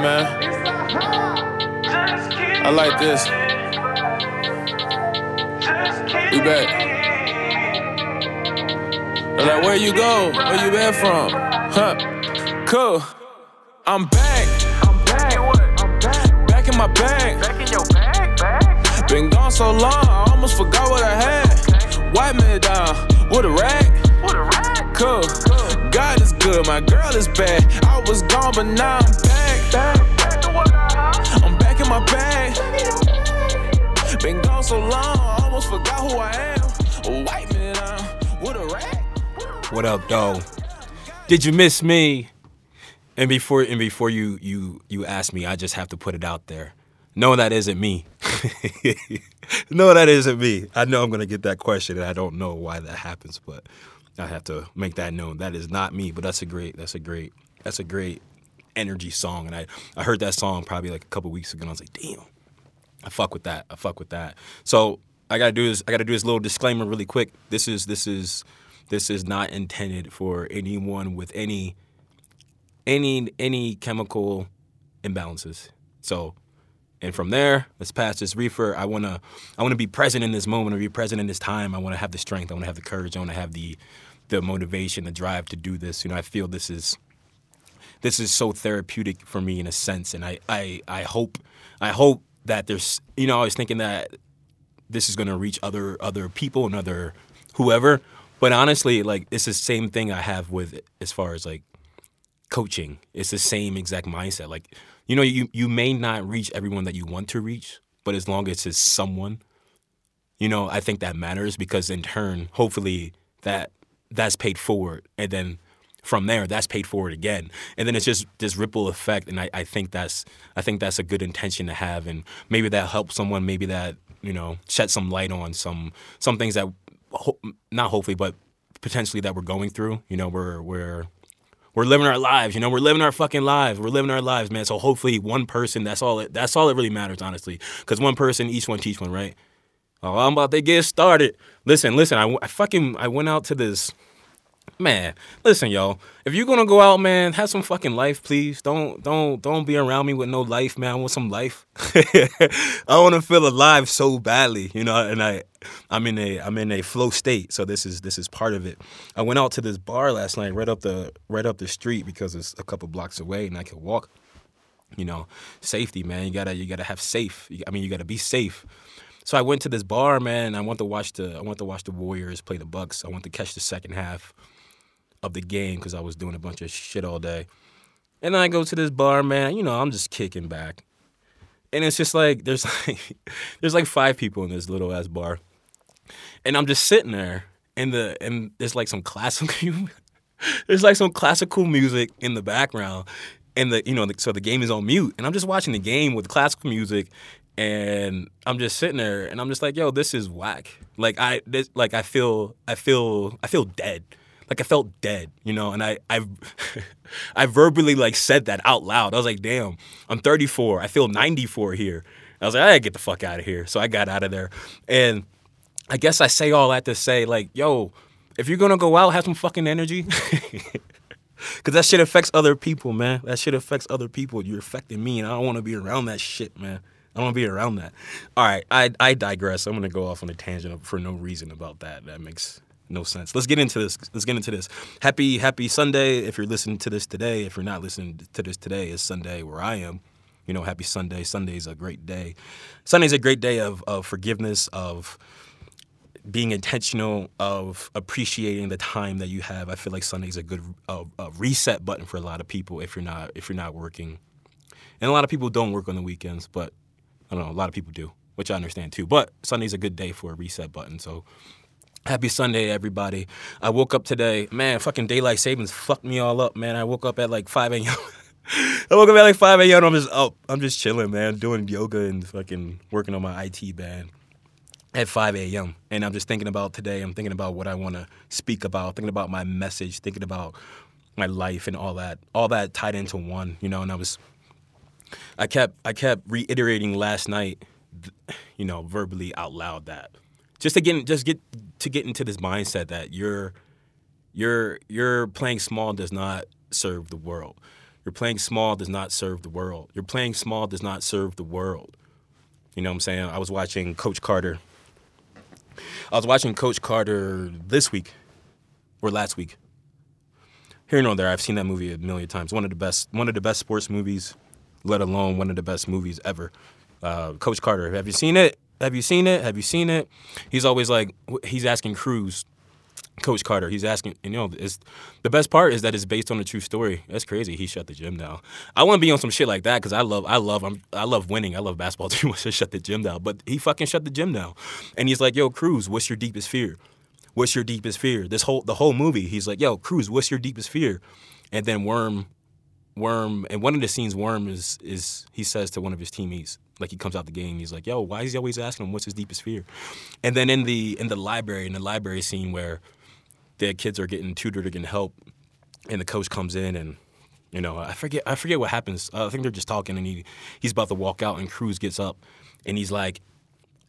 Man. I like this. We back. They're like, where you go? Where you been from? Huh? Cool. I'm back. I'm back. Back. In my bag. Back in your bag. Been gone so long, I almost forgot what I had. Wipe me down with a rag. What a. Cool. God is good, my girl is bad. I was gone, but now I'm back. What. I'm back in my bag. Been gone so long, I almost forgot who I am. Wipe me down uh, with a rag. What up, though? Did you miss me? And before and before you you you ask me, I just have to put it out there. No, that isn't me. no, that isn't me. I know I'm gonna get that question, and I don't know why that happens, but I have to make that known. That is not me. But that's a great. That's a great. That's a great energy song, and I I heard that song probably like a couple weeks ago, and I was like, damn. I fuck with that. I fuck with that. So I gotta do this. I gotta do this little disclaimer really quick. This is this is this is not intended for anyone with any any any chemical imbalances. So, and from there, let's pass this reefer. I wanna I wanna be present in this moment. I be present in this time. I wanna have the strength. I wanna have the courage. I wanna have the the motivation, the drive to do this. You know, I feel this is this is so therapeutic for me in a sense, and I I I hope I hope that there's you know I was thinking that this is going to reach other other people and other whoever. But honestly, like it's the same thing I have with as far as like coaching. It's the same exact mindset. Like you know, you you may not reach everyone that you want to reach, but as long as it's someone, you know, I think that matters because in turn, hopefully that that's paid forward, and then from there that's paid forward again. And then it's just this ripple effect and I, I think that's i think that's a good intention to have and maybe that helps someone maybe that you know shed some light on some some things that ho- not hopefully but potentially that we're going through. You know we're we're we're living our lives you know we're living our fucking lives we're living our lives man. So hopefully one person that's all it that's all that really matters honestly. Because one person each one teach one right? Oh i'm about to get started. Listen listen I, I fucking i went out to this man, listen, yo. If you're gonna go out, man, have some fucking life, please. Don't don't don't be around me with no life, man. I want some life. I want to feel alive so badly, you know. And I, I'm in a I'm in a flow state, so this is this is part of it. I went out to this bar last night, right up the right up the street because it's a couple blocks away, and I could walk. You know, safety, man. You gotta you gotta have safe. I mean, you gotta be safe. So I went to this bar, man. I want to watch the I want to watch the Warriors play the Bucks. I want to catch the second half of the game because I was doing a bunch of shit all day. And then I go to this bar, man. You know, I'm just kicking back, and it's just like there's like there's like five people in this little ass bar, and I'm just sitting there, and the and there's like some classical there's like some classical music in the background, and the you know the, so the game is on mute, and I'm just watching the game with classical music. And I'm just sitting there, and I'm just like, "Yo, this is whack." Like I, this, like I feel, I feel, I feel dead like I felt dead, you know, and I I I verbally like said that out loud. I was like, damn, I'm 34. I feel 94 here. I was like, I gotta get the fuck out of here. So I got out of there. And I guess I say all that to say, like, yo, if you're gonna go out, have some fucking energy. Cause that shit affects other people, man. That shit affects other people. You're affecting me, and I don't want to be around that shit, man. I don't want to be around that. All right, I I digress. I'm gonna go off on a tangent for no reason about that. That makes no sense. Let's get into this. Let's get into this. Happy Happy Sunday. If you're listening to this today, if you're not listening to this today, it's Sunday where I am. You know, happy Sunday. Sunday's a great day. Sunday's a great day of, of forgiveness, of being intentional, of appreciating the time that you have. I feel like Sunday's a good uh, a reset button for a lot of people if you're not if you're not working, and a lot of people don't work on the weekends, but I don't know. A lot of people do, which I understand too. But Sunday's a good day for a reset button. So Happy Sunday, everybody. I woke up today. Man, fucking daylight savings fucked me all up, man. I woke up at like 5 a.m. I woke up at like 5 a.m. I'm just up. I'm just chilling, man, doing yoga and fucking working on my IT band at 5 a.m. And I'm just thinking about today. I'm thinking about what I want to speak about, thinking about my message, thinking about my life and all that. All that tied into one, you know, and I was I kept I kept reiterating last night, you know, verbally out loud that just to get just get to get into this mindset that you're you're you're playing small does not serve the world. You're playing small does not serve the world. You're playing small does not serve the world. You know what I'm saying? I was watching Coach Carter. I was watching Coach Carter this week or last week. Here nor there, I've seen that movie a million times. One of the best, one of the best sports movies, let alone one of the best movies ever. Uh, Coach Carter, have you seen it? Have you seen it? Have you seen it? He's always like, he's asking Cruz, Coach Carter. He's asking, you know, it's, the best part is that it's based on a true story. That's crazy. He shut the gym down. I want to be on some shit like that because I love, I love, I'm, I love winning. I love basketball too much to shut the gym down. But he fucking shut the gym down, and he's like, "Yo, Cruz, what's your deepest fear? What's your deepest fear?" This whole, the whole movie, he's like, "Yo, Cruz, what's your deepest fear?" And then Worm, Worm, and one of the scenes, Worm is is he says to one of his teammates, like he comes out the game, he's like, "Yo, why is he always asking him what's his deepest fear?" And then in the in the library, in the library scene where the kids are getting tutored or getting help, and the coach comes in and you know I forget I forget what happens. Uh, I think they're just talking and he he's about to walk out and Cruz gets up and he's like,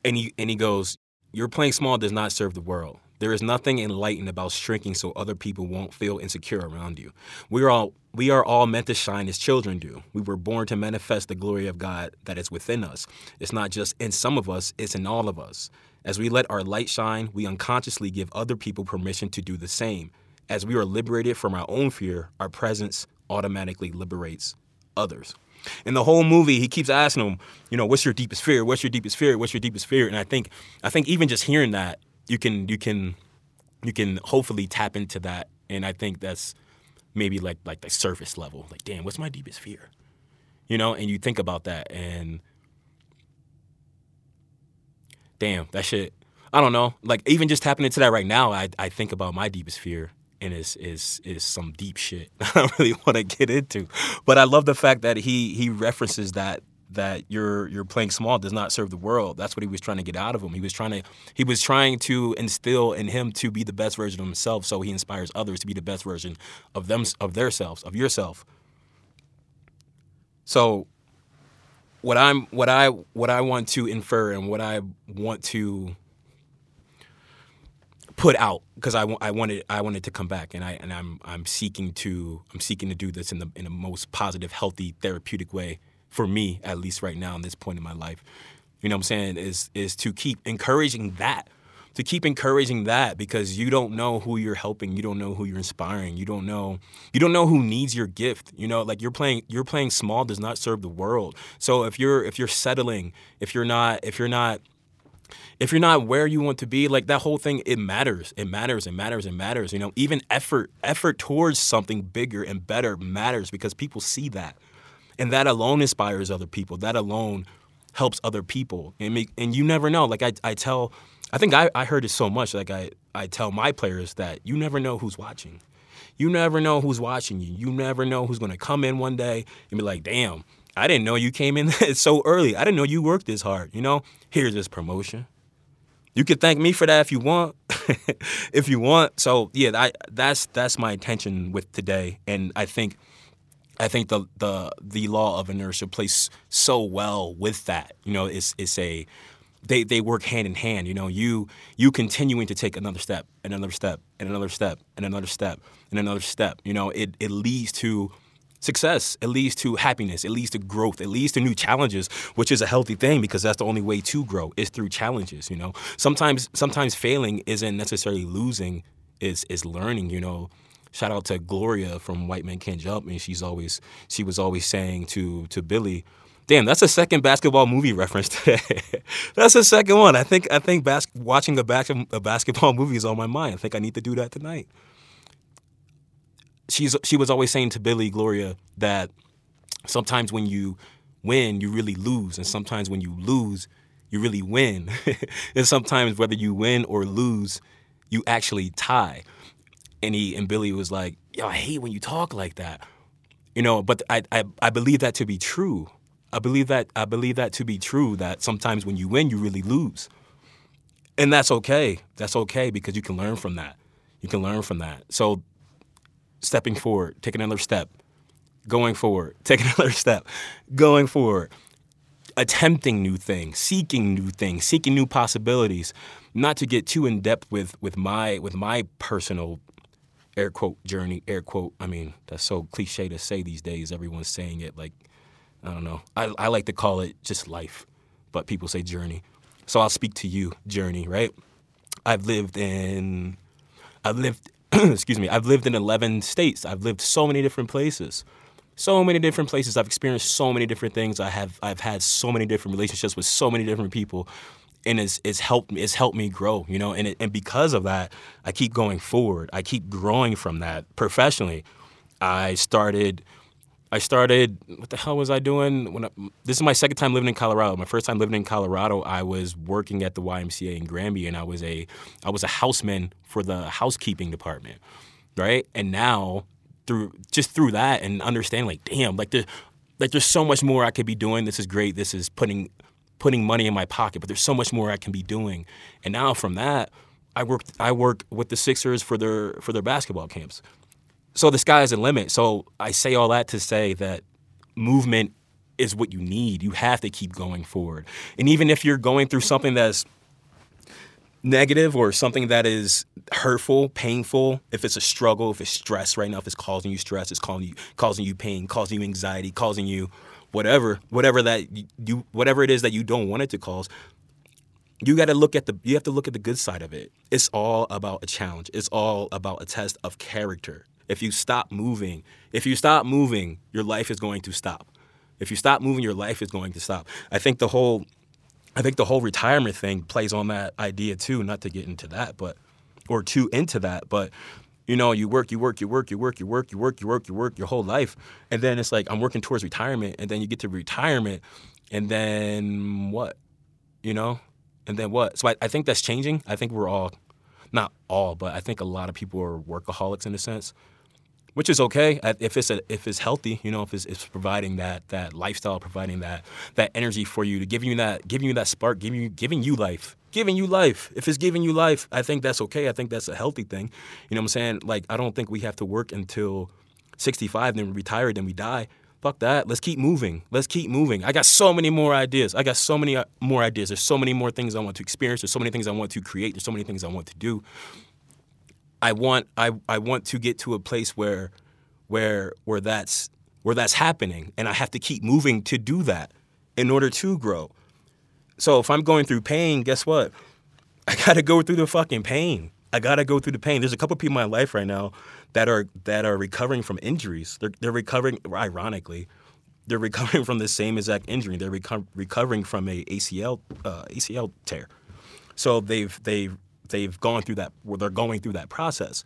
and he and he goes, "You're playing small does not serve the world." There is nothing enlightened about shrinking so other people won't feel insecure around you. We are all we are all meant to shine as children do. We were born to manifest the glory of God that is within us. It's not just in some of us, it's in all of us. As we let our light shine, we unconsciously give other people permission to do the same. As we are liberated from our own fear, our presence automatically liberates others. In the whole movie, he keeps asking him, you know, what's your deepest fear? What's your deepest fear? What's your deepest fear? And I think, I think even just hearing that, you can, you can, you can hopefully tap into that. And I think that's maybe like like the surface level. Like, damn, what's my deepest fear? You know, and you think about that, and damn, that shit. I don't know. Like even just tapping into that right now, I I think about my deepest fear, and is is is some deep shit I don't really want to get into. But I love the fact that he he references that that you're you're playing small does not serve the world. That's what he was trying to get out of him. He was trying to he was trying to instill in him to be the best version of himself, so he inspires others to be the best version of them of themselves, of yourself. So what I'm what I what I want to infer and what I want to put out because I, I wanted I wanted to come back and I and I'm I'm seeking to I'm seeking to do this in the in the most positive, healthy, therapeutic way for me, at least right now in this point in my life. You know what I'm saying? Is is to keep encouraging that. To keep encouraging that because you don't know who you're helping, you don't know who you're inspiring, you don't know you don't know who needs your gift. You know, like you're playing you're playing small does not serve the world. So if you're if you're settling, if you're not if you're not if you're not where you want to be like that whole thing it matters it matters it matters it matters you know even effort effort towards something bigger and better matters because people see that and that alone inspires other people. That alone helps other people. And make, and you never know. Like I, I tell i think I, I heard it so much. Like I, I tell my players that you never know who's watching. You never know who's watching you. You never know who's going to come in one day and be like damn i didn't know you came in so early. I didn't know you worked this hard you know? Here's this promotion. You could thank me for that if you want if you want. So yeah I, that's that's my intention with today. And i think I think the the the law of inertia plays so well with that. You know, it's it's a they they work hand in hand. You know, you you continuing to take another step and another step and another step and another step and another step. You know, it it leads to success. It leads to happiness. It leads to growth. It leads to new challenges, which is a healthy thing because that's the only way to grow is through challenges. You know, sometimes sometimes failing isn't necessarily losing. Is is learning. You know shout out to Gloria from White Men Can't Jump, and she's always she was always saying to to Billy, "Damn, that's a second basketball movie reference today. that's the second one. I think I think bas- watching a, bas- a basketball movie is on my mind. I think I need to do that tonight." She's she was always saying to Billy Gloria that sometimes when you win, you really lose, and sometimes when you lose, you really win, and sometimes whether you win or lose, you actually tie and he and Billy was like, "Yo, I hate when you talk like that," you know. But I I, I believe that to be true. I believe that I believe that to be true. That sometimes when you win, you really lose, and that's okay. That's okay because you can learn from that. You can learn from that. So, stepping forward, take another step, going forward, take another step, going forward, attempting new things, seeking new things, seeking new possibilities. Not to get too in depth with with my with my personal air quote journey, air quote. I mean, that's so cliche to say these days. Everyone's saying it like, I don't know. I, I like to call it just life, but people say journey. So I'll speak to you, journey, right? I've lived in, I've lived, excuse me, I've lived in 11 states. I've lived so many different places. So many different places. I've experienced so many different things. I have, I've had so many different relationships with so many different people and it's it's helped me it's helped me grow you know and it, and because of that I keep going forward. I keep growing from that. Professionally I started I started what the hell was I doing when I, this is my second time living in Colorado. My first time living in Colorado I was working at the YMCA in Granby and I was a I was a houseman for the housekeeping department right? And now through just through that and understanding like damn like there like there's so much more I could be doing. This is great. This is putting putting money in my pocket, but there's so much more I can be doing. And now from that, I work I work with the Sixers for their for their basketball camps. So the sky is the limit. So I say all that to say that movement is what you need. You have to keep going forward. And even if you're going through something that's negative or something that is hurtful, painful, if it's a struggle, if it's stress right now, if it's causing you stress, it's causing you causing you pain, causing you anxiety, causing you whatever, whatever that you, whatever it is that you don't want it to cause, you got to look at the you have to look at the good side of it. It's all about a challenge. It's all about a test of character. If you stop moving, if you stop moving, your life is going to stop. If you stop moving, your life is going to stop. I think the whole I think the whole retirement thing plays on that idea too, not to get into that, but or too into that, but you know, you work, you work, you work, you work, you work, you work, you work, you work your whole life. And then it's like, I'm working towards retirement. And then you get to retirement. And then what? You know? And then what? So I, I think that's changing. I think we're all, not all, but I think a lot of people are workaholics in a sense which is okay if it's a, if it's healthy, you know, if it's, it's, providing that that lifestyle, providing that that energy for you to giving you that giving you that spark, giving you giving you life, giving you life. If it's giving you life, I think that's okay. I think that's a healthy thing. You know what I'm saying? Like I don't think we have to work until 65, then retire, then we die. Fuck that. Let's keep moving. Let's keep moving. I got so many more ideas. I got so many uh, more ideas. There's so many more things I want to experience. There's so many things I want to create. There's so many things I want to do. I want I, I want to get to a place where where where that's where that's happening and I have to keep moving to do that in order to grow. So if I'm going through pain, guess what? I got to go through the fucking pain. I got to go through the pain. There's a couple people in my life right now that are that are recovering from injuries. They're they're recovering ironically they're recovering from the same exact injury. They're reco- recovering from a ACL uh, ACL tear. So they've they've they've gone through that where they're going through that process.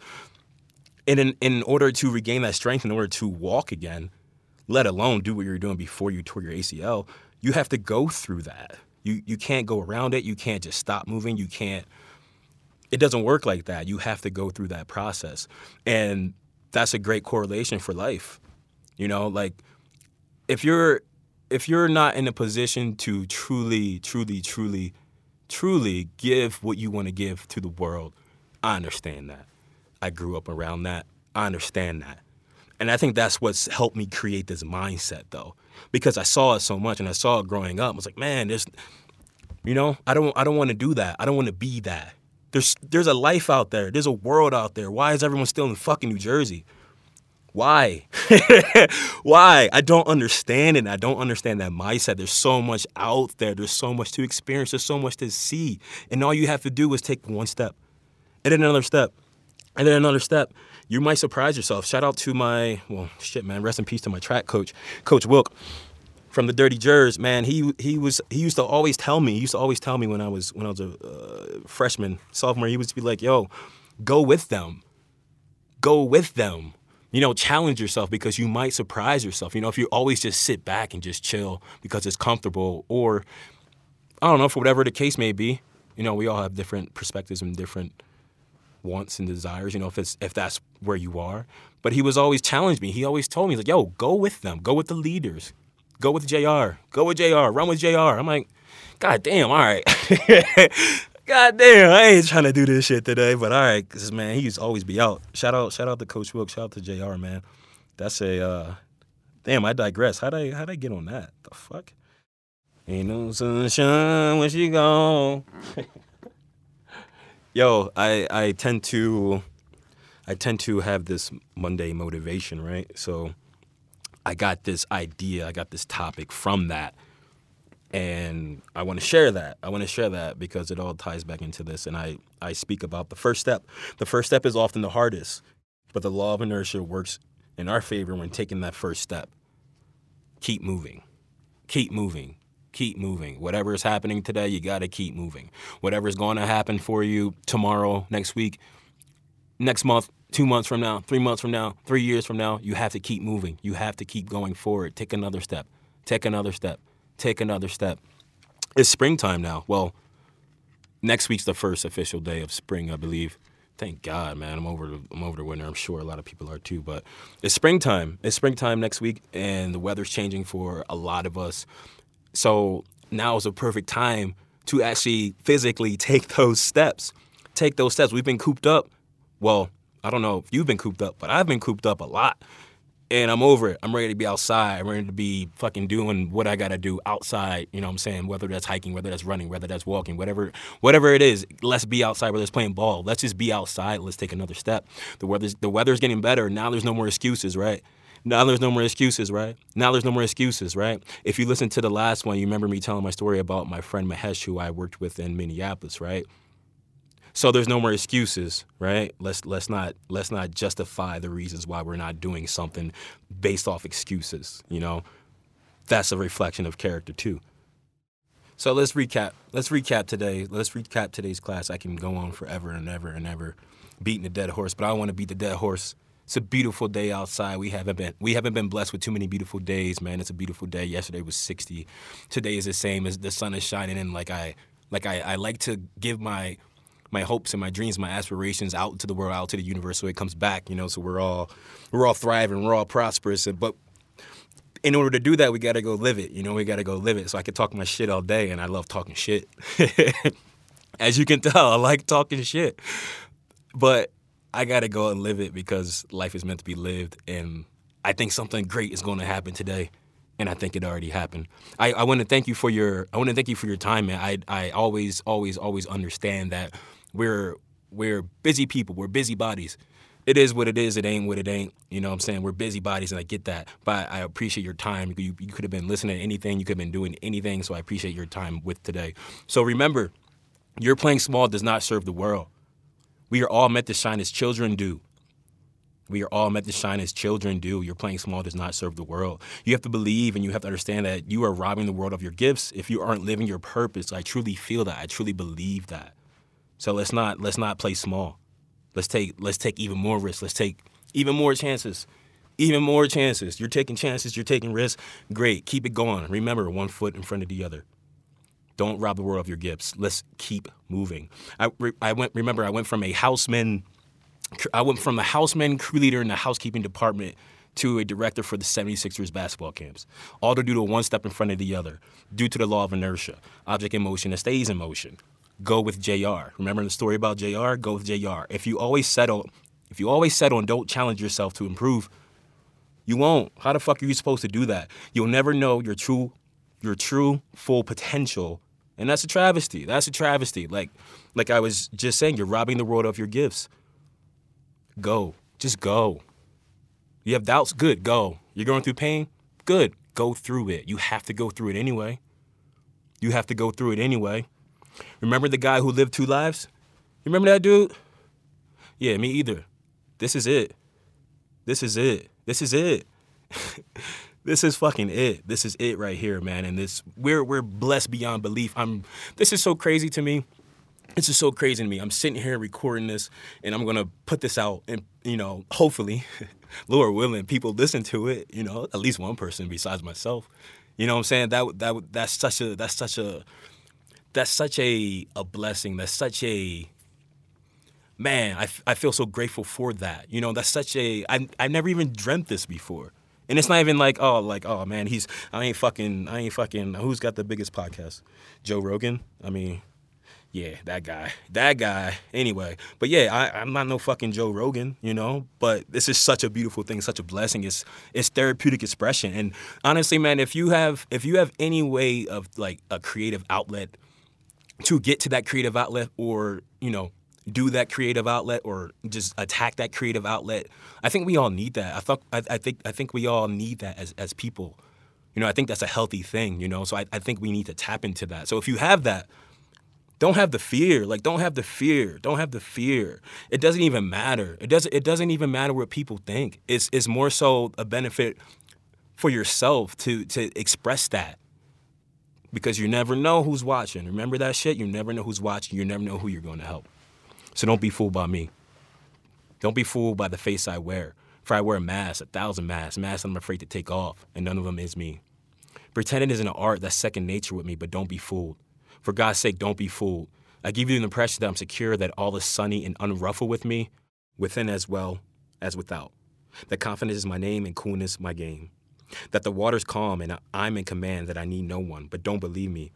And in, in order to regain that strength, in order to walk again, let alone do what you're doing before you tore your ACL, you have to go through that. You you can't go around it. You can't just stop moving. You can't. It doesn't work like that. You have to go through that process, and that's a great correlation for life. You know, like if you're if you're not in a position to truly, truly, truly truly give what you want to give to the world, I understand that. I grew up around that. I understand that. And I think that's what's helped me create this mindset though. Because I saw it so much and I saw it growing up. I was like, man, there's you know, I don't I don't want to do that. I don't want to be that. There's there's a life out there. There's a world out there. Why is everyone still in fucking New Jersey? Why? Why? I don't understand it. I don't understand that mindset. There's so much out there. There's so much to experience. There's so much to see. And all you have to do is take one step, and then another step, and then another step. You might surprise yourself. Shout out to my, well, shit, man. Rest in peace to my track coach, Coach Wilk from the Dirty Jers, man, he he was he used to always tell me. He used to always tell me when I was when I was a uh, freshman, sophomore. He would be like, "Yo, go with them, go with them." you know, challenge yourself because you might surprise yourself. You know, if you always just sit back and just chill because it's comfortable, or I don't know, for whatever the case may be, you know, we all have different perspectives and different wants and desires. You know, if it's if that's where you are. But he was always challenged me. He always told me, he's like, "Yo, go with them. Go with the leaders. Go with Jr. Go with Jr. Run with Jr." I'm like, God damn, all right. God damn, I ain't trying to do this shit today, but all right, cause man, he's always be out. Shout out, shout out to Coach Wilkes, shout out to Jr. Man, that's a uh, damn. I digress. How'd I how'd I get on that? The fuck? Ain't no sunshine when she gone. Yo, I I tend to I tend to have this Monday motivation, right? So I got this idea, I got this topic from that. And I want to share that. I want to share that because it all ties back into this. And I, I speak about the first step. The first step is often the hardest, but the law of inertia works in our favor when taking that first step. Keep moving. Keep moving. Keep moving. Whatever is happening today, you got to keep moving. Whatever is going to happen for you tomorrow, next week, next month, two months from now, three months from now, three years from now, you have to keep moving. You have to keep going forward. Take another step. Take another step. Take another step. It's springtime now. Well, next week's the first official day of spring, I believe. Thank God, man. I'm over. I'm over the winter. I'm sure a lot of people are too. But it's springtime. It's springtime next week, and the weather's changing for a lot of us. So now is a perfect time to actually physically take those steps. Take those steps. We've been cooped up. Well, I don't know if you've been cooped up, but I've been cooped up a lot. And I'm over it. I'm ready to be outside. I'm ready to be fucking doing what I gotta do outside. You know what I'm saying? Whether that's hiking, whether that's running, whether that's walking, whatever whatever it is, let's be outside, whether it's playing ball. Let's just be outside. Let's take another step. The weather's the weather's getting better. Now there's no more excuses, right? Now there's no more excuses, right? Now there's no more excuses, right? If you listen to the last one, you remember me telling my story about my friend Mahesh, who I worked with in Minneapolis, right? So there's no more excuses, right? Let's let's not let's not justify the reasons why we're not doing something based off excuses, you know? That's a reflection of character too. So let's recap. Let's recap today. Let's recap today's class. I can go on forever and ever and ever beating a dead horse, but I want to beat the dead horse. It's a beautiful day outside. We haven't been we haven't been blessed with too many beautiful days, man. It's a beautiful day. Yesterday was 60. Today is the same as the sun is shining and like I like I, I like to give my my hopes and my dreams, my aspirations out to the world, out to the universe, so it comes back. You know, so we're all we're all thriving, we're all prosperous. But in order to do that, we got to go live it. You know, we got to go live it. So I could talk my shit all day, and I love talking shit. As you can tell, I like talking shit. But I got to go and live it because life is meant to be lived, and I think something great is going to happen today and I think it already happened. I, I want to thank you for your I want to thank you for your time, man. I I always always always understand that we're we're busy people. We're busy bodies. It is what it is. It ain't what it ain't. You know what I'm saying? We're busy bodies, and I get that. But I appreciate your time. You, you could have been listening to anything. You could have been doing anything. So I appreciate your time with today. So remember, your playing small does not serve the world. We are all meant to shine as children do. We are all meant to shine as children do. Your playing small does not serve the world. You have to believe and you have to understand that you are robbing the world of your gifts if you aren't living your purpose. I truly feel that. I truly believe that. So let's not let's not play small. Let's take let's take even more risks. Let's take even more chances. Even more chances. You're taking chances, you're taking risks. Great. Keep it going. Remember, one foot in front of the other. Don't rob the world of your gifts. Let's keep moving. I, I went remember I went from a houseman I went from a houseman crew leader in the housekeeping department to a director for the 76ers basketball camps. All to do to one step in front of the other, due to the law of inertia. Object in motion that stays in motion. Go with JR. Remember the story about JR? Go with JR. If you always settle, if you always settle and don't challenge yourself to improve, you won't. How the fuck are you supposed to do that? You'll never know your true your true full potential. And that's a travesty. That's a travesty. Like like I was just saying, you're robbing the world of your gifts. Go. Just go. You have doubts? Good. Go. You're going through pain? Good. Go through it. You have to go through it anyway. You have to go through it anyway. Remember the guy who lived two lives? You remember that dude? Yeah, me either. This is it. This is it. This is it. this is fucking it. This is it right here, man. And this we're we're blessed beyond belief. I'm this is so crazy to me this is so crazy to me. I'm sitting here recording this, and I'm gonna put this out, and you know, hopefully, Lord willing, people listen to it. You know, at least one person besides myself. You know what I'm saying? That that that's such a that's such a that's such a a blessing. That's such a man. I, I feel so grateful for that. You know, that's such a I I never even dreamt this before. And it's not even like oh like oh man he's I ain't fucking I ain't fucking who's got the biggest podcast Joe Rogan I mean yeah, that guy, that guy. Anyway, but yeah, I, I'm not no fucking Joe Rogan, you know. But this is such a beautiful thing, such a blessing. It's it's therapeutic expression, and honestly, man, if you have if you have any way of like a creative outlet to get to that creative outlet, or you know, do that creative outlet or just attack that creative outlet. I think we all need that. I I think I think we all need that as as people. You know, I think that's a healthy thing, you know. So I, I think we need to tap into that. So if you have that, don't have the fear. Like don't have the fear. Don't have the fear. It doesn't even matter. It doesn't it doesn't even matter what people think. It's it's more so a benefit for yourself to to express that. Because you never know who's watching. Remember that shit? You never know who's watching. You never know who you're going to help. So don't be fooled by me. Don't be fooled by the face I wear. For I wear a mask, a thousand masks, masks I'm afraid to take off, and none of them is me. Pretending isn't an art that's second nature with me, but don't be fooled. For God's sake, don't be fooled. I give you the impression that I'm secure, that all is sunny and unruffled with me, within as well as without. That confidence is my name and coolness my game. That the water's calm and I'm in command, that I need no one, but don't believe me.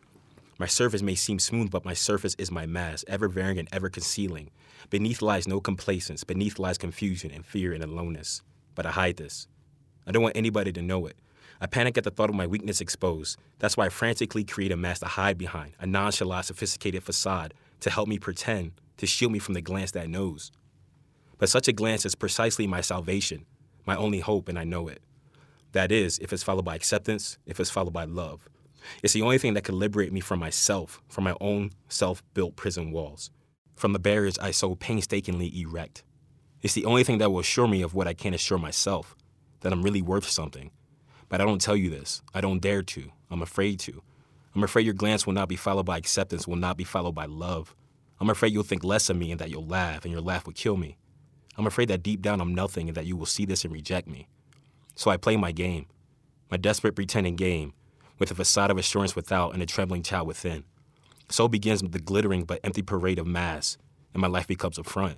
My surface may seem smooth, but my surface is my mask, ever varying and ever concealing. Beneath lies no complacence, beneath lies confusion and fear and aloneness. But I hide this. I don't want anybody to know it. I panic at the thought of my weakness exposed. That's why I frantically create a mask to hide behind, a nonchalant, sophisticated facade to help me pretend, to shield me from the glance that knows. But such a glance is precisely my salvation, my only hope, and I know it. That is, if it's followed by acceptance, if it's followed by love. It's the only thing that could liberate me from myself, from my own self built prison walls, from the barriers I so painstakingly erect. It's the only thing that will assure me of what I can't assure myself that I'm really worth something. But I don't tell you this. I don't dare to. I'm afraid to. I'm afraid your glance will not be followed by acceptance, will not be followed by love. I'm afraid you'll think less of me and that you'll laugh, and your laugh will kill me. I'm afraid that deep down I'm nothing and that you will see this and reject me. So I play my game, my desperate pretending game, with a facade of assurance without and a trembling child within. So begins the glittering but empty parade of mass, and my life becomes a front.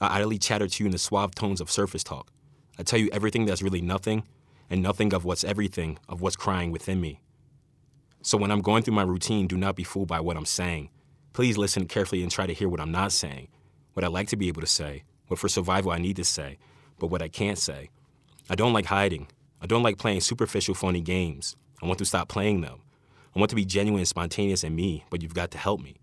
I idly chatter to you in the suave tones of surface talk. I tell you everything that's really nothing, and nothing of what's everything, of what's crying within me. So when I'm going through my routine, do not be fooled by what I'm saying. Please listen carefully and try to hear what I'm not saying, what I like to be able to say, what for survival I need to say, but what I can't say. I don't like hiding. I don't like playing superficial, phony games. I want to stop playing them. I want to be genuine and spontaneous and me, but you've got to help me.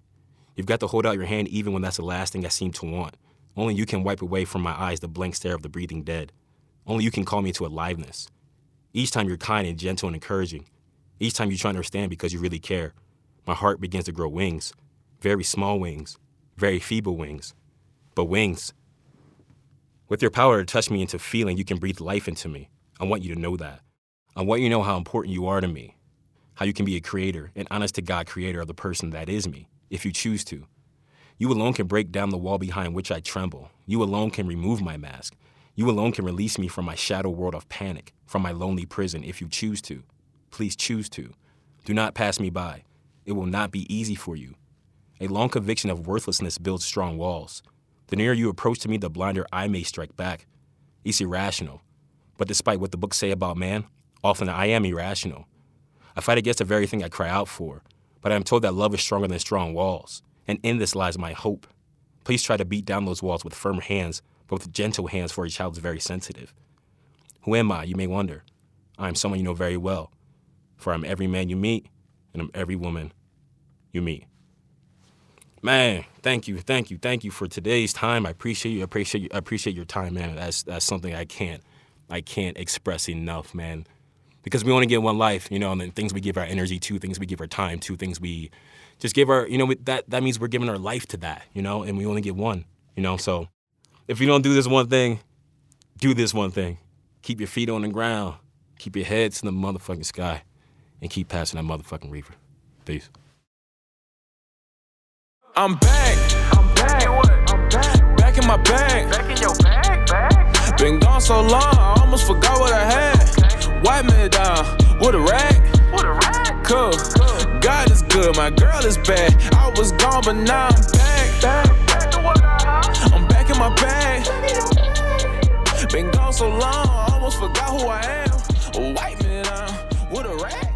You've got to hold out your hand even when that's the last thing I seem to want. Only you can wipe away from my eyes the blank stare of the breathing dead. Only you can call me to aliveness. Each time you're kind and gentle and encouraging. Each time you try to understand because you really care. My heart begins to grow wings. Very small wings. Very feeble wings. But wings. With your power to touch me into feeling, you can breathe life into me. I want you to know that. I want you to know how important you are to me, how you can be a creator, an honest to God creator of the person that is me, if you choose to. You alone can break down the wall behind which I tremble. You alone can remove my mask. You alone can release me from my shadow world of panic, from my lonely prison, if you choose to. Please choose to. Do not pass me by. It will not be easy for you. A long conviction of worthlessness builds strong walls. The nearer you approach to me, the blinder I may strike back. It's irrational. But despite what the books say about man, Often I am irrational. I fight against the very thing I cry out for, but I am told that love is stronger than strong walls, and in this lies my hope. Please try to beat down those walls with firm hands, but with gentle hands, for a child is very sensitive. Who am I, you may wonder? I am someone you know very well, for I'm every man you meet, and I'm every woman you meet. Man, thank you, thank you, thank you for today's time. I appreciate you. I appreciate you. Appreciate your time, man. That's that's something I can't, I can't express enough, man because we only get one life, you know, and then things we give our energy to, things we give our time to, things we just give our, you know, that that means we're giving our life to that, you know, and we only get one, you know. So if you don't do this one thing, do this one thing. Keep your feet on the ground, keep your heads in the motherfucking sky, and keep passing that motherfucking reefer. Peace. I'm back. I'm back. I'm back. Back in my bag. Back in your bag, bag. Been gone so long, I almost forgot what I had. Wipe me down with a rag. With a rag. Cool. God is good, my girl is bad. I was gone, but now I'm back. back, back to what I I'm back in my bag. Been gone so long, I almost forgot who I am. Wipe me down with a uh, rag.